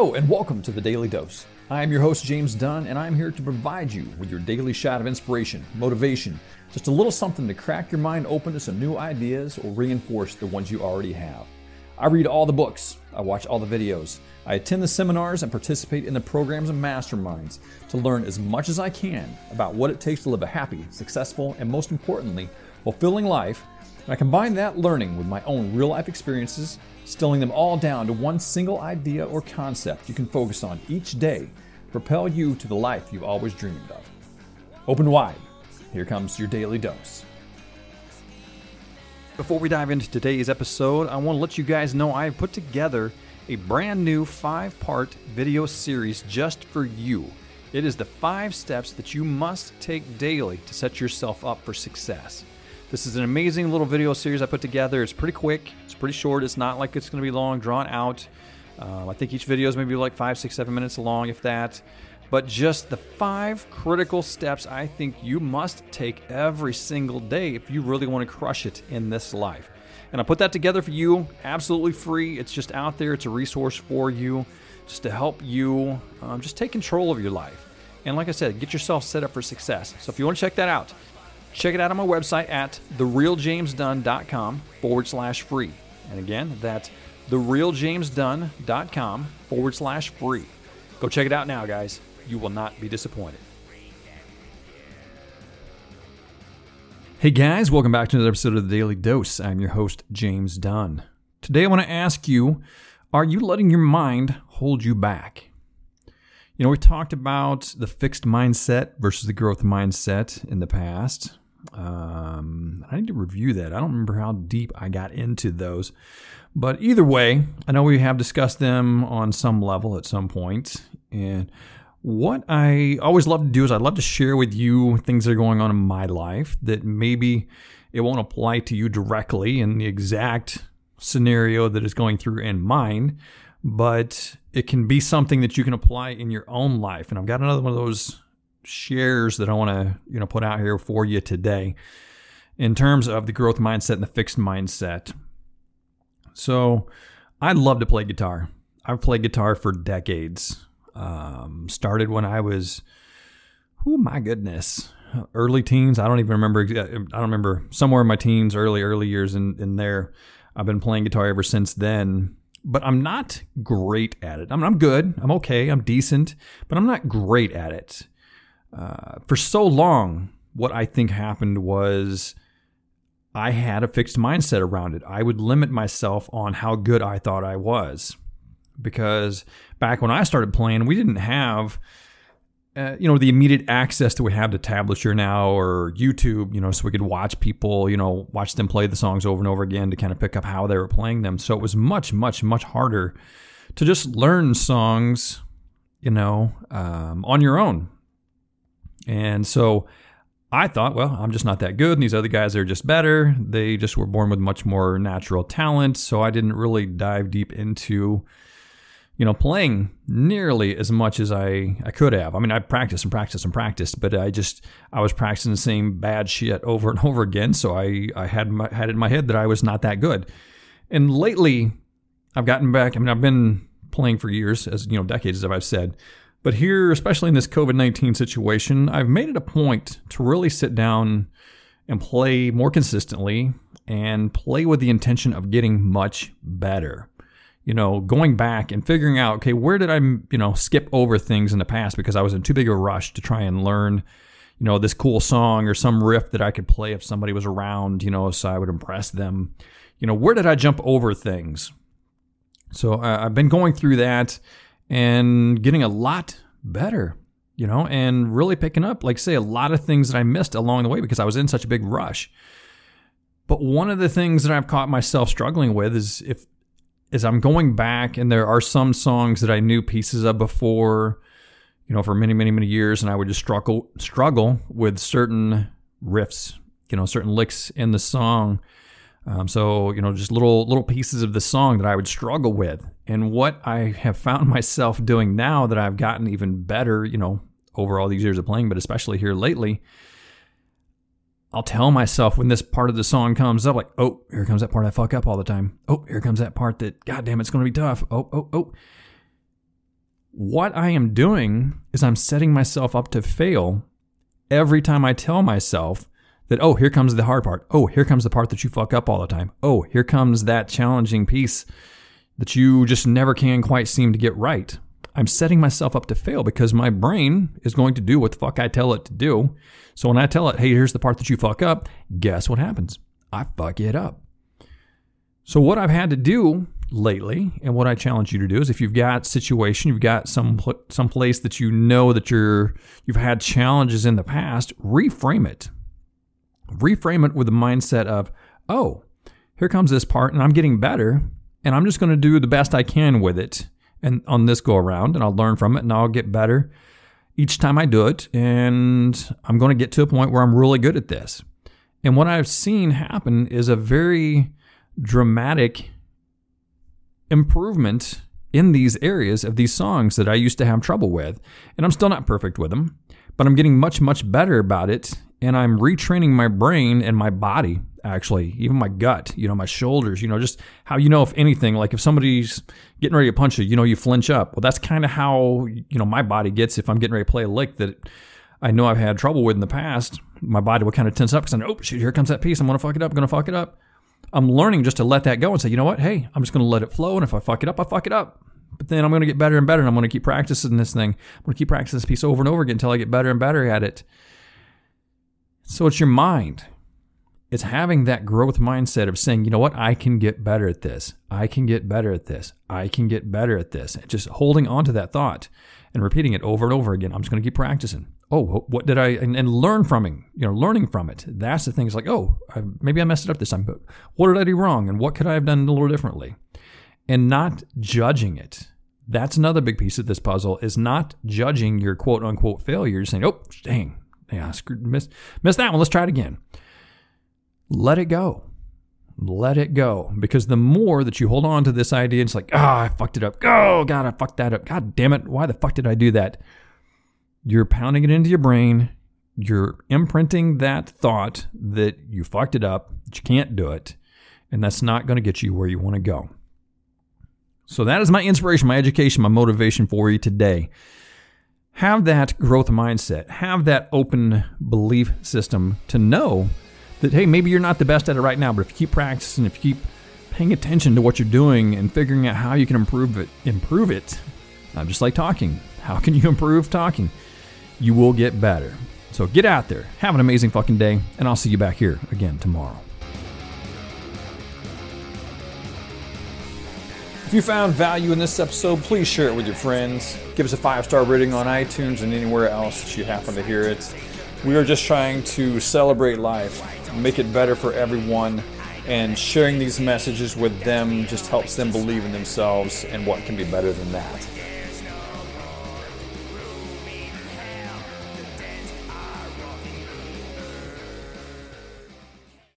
And welcome to the Daily Dose. I am your host, James Dunn, and I'm here to provide you with your daily shot of inspiration, motivation, just a little something to crack your mind open to some new ideas or reinforce the ones you already have. I read all the books, I watch all the videos, I attend the seminars and participate in the programs and masterminds to learn as much as I can about what it takes to live a happy, successful, and most importantly, fulfilling life. And I combine that learning with my own real life experiences stilling them all down to one single idea or concept you can focus on each day to propel you to the life you've always dreamed of. Open wide. Here comes your daily dose. Before we dive into today's episode, I want to let you guys know I have put together a brand new five part video series just for you. It is the five steps that you must take daily to set yourself up for success. This is an amazing little video series I put together. It's pretty quick, it's pretty short. It's not like it's going to be long, drawn out. Um, I think each video is maybe like five, six, seven minutes long, if that. But just the five critical steps I think you must take every single day if you really want to crush it in this life. And I put that together for you, absolutely free. It's just out there, it's a resource for you, just to help you um, just take control of your life. And like I said, get yourself set up for success. So if you want to check that out, Check it out on my website at therealjamesdunn.com forward slash free. And again, that's therealjamesdunn.com forward slash free. Go check it out now, guys. You will not be disappointed. Hey guys, welcome back to another episode of the Daily Dose. I'm your host, James Dunn. Today I want to ask you are you letting your mind hold you back? You know, we talked about the fixed mindset versus the growth mindset in the past. Um, I need to review that. I don't remember how deep I got into those. But either way, I know we have discussed them on some level at some point. And what I always love to do is I love to share with you things that are going on in my life that maybe it won't apply to you directly in the exact scenario that is going through in mine, but it can be something that you can apply in your own life. And I've got another one of those shares that I want to you know put out here for you today in terms of the growth mindset and the fixed mindset. So, I love to play guitar. I've played guitar for decades. Um, started when I was, oh my goodness, early teens. I don't even remember. I don't remember somewhere in my teens, early early years in in there. I've been playing guitar ever since then. But I'm not great at it. I mean, I'm good. I'm okay. I'm decent, but I'm not great at it. Uh, for so long, what I think happened was I had a fixed mindset around it. I would limit myself on how good I thought I was. Because back when I started playing, we didn't have, uh, you know, the immediate access that we have to tablature now or YouTube, you know, so we could watch people, you know, watch them play the songs over and over again to kind of pick up how they were playing them. So it was much, much, much harder to just learn songs, you know, um, on your own and so I thought, well, I'm just not that good. And these other guys are just better. They just were born with much more natural talent. So I didn't really dive deep into, you know, playing nearly as much as I, I could have. I mean, I practiced and practiced and practiced, but I just, I was practicing the same bad shit over and over again. So I, I had, my, had it in my head that I was not that good. And lately, I've gotten back. I mean, I've been playing for years, as you know, decades, as I've said. But here, especially in this COVID 19 situation, I've made it a point to really sit down and play more consistently and play with the intention of getting much better. You know, going back and figuring out, okay, where did I, you know, skip over things in the past because I was in too big a rush to try and learn, you know, this cool song or some riff that I could play if somebody was around, you know, so I would impress them. You know, where did I jump over things? So uh, I've been going through that and getting a lot better, you know, and really picking up, like say, a lot of things that I missed along the way because I was in such a big rush. But one of the things that I've caught myself struggling with is if is I'm going back and there are some songs that I knew pieces of before, you know, for many, many, many years, and I would just struggle struggle with certain riffs, you know, certain licks in the song um, so you know, just little little pieces of the song that I would struggle with, and what I have found myself doing now that I've gotten even better, you know, over all these years of playing, but especially here lately. I'll tell myself when this part of the song comes up, like, oh, here comes that part I fuck up all the time. Oh, here comes that part that, goddamn, it's going to be tough. Oh, oh, oh. what I am doing is I'm setting myself up to fail every time I tell myself that, oh, here comes the hard part. Oh, here comes the part that you fuck up all the time. Oh, here comes that challenging piece that you just never can quite seem to get right. I'm setting myself up to fail because my brain is going to do what the fuck I tell it to do. So when I tell it, hey, here's the part that you fuck up, guess what happens? I fuck it up. So what I've had to do lately, and what I challenge you to do is, if you've got situation, you've got some some place that you know that you're you've had challenges in the past, reframe it. Reframe it with the mindset of, oh, here comes this part, and I'm getting better, and I'm just going to do the best I can with it, and on this go around, and I'll learn from it, and I'll get better each time I do it, and I'm going to get to a point where I'm really good at this. And what I've seen happen is a very dramatic improvement in these areas of these songs that I used to have trouble with. And I'm still not perfect with them, but I'm getting much, much better about it. And I'm retraining my brain and my body, actually, even my gut, you know, my shoulders, you know, just how you know, if anything, like if somebody's getting ready to punch you, you know, you flinch up. Well, that's kind of how, you know, my body gets if I'm getting ready to play a lick that I know I've had trouble with in the past. My body will kind of tense up because I know, oh, shit, here comes that piece. I'm going to fuck it up. I'm going to fuck it up. I'm learning just to let that go and say, you know what? Hey, I'm just going to let it flow. And if I fuck it up, I fuck it up. But then I'm going to get better and better. And I'm going to keep practicing this thing. I'm going to keep practicing this piece over and over again until I get better and better at it. So it's your mind. It's having that growth mindset of saying, you know what? I can get better at this. I can get better at this. I can get better at this. And just holding on to that thought and repeating it over and over again. I'm just going to keep practicing oh, what did I, and, and, learn from it, you know, learning from it. That's the thing. It's like, oh, I, maybe I messed it up this time, but what did I do wrong? And what could I have done a little differently? And not judging it. That's another big piece of this puzzle is not judging your quote unquote failures, saying, oh, dang, yeah, I screwed, missed, missed that one. Let's try it again. Let it go. Let it go. Because the more that you hold on to this idea, it's like, ah, oh, I fucked it up. Oh, God, I fucked that up. God damn it. Why the fuck did I do that? you're pounding it into your brain. You're imprinting that thought that you fucked it up, that you can't do it, and that's not going to get you where you want to go. So, that is my inspiration, my education, my motivation for you today. Have that growth mindset, have that open belief system to know that, hey, maybe you're not the best at it right now, but if you keep practicing, if you keep paying attention to what you're doing and figuring out how you can improve it, improve it, not just like talking. How can you improve talking? you will get better. So get out there, have an amazing fucking day, and I'll see you back here again tomorrow. If you found value in this episode, please share it with your friends. Give us a five star rating on iTunes and anywhere else that you happen to hear it. We are just trying to celebrate life, make it better for everyone, and sharing these messages with them just helps them believe in themselves and what can be better than that.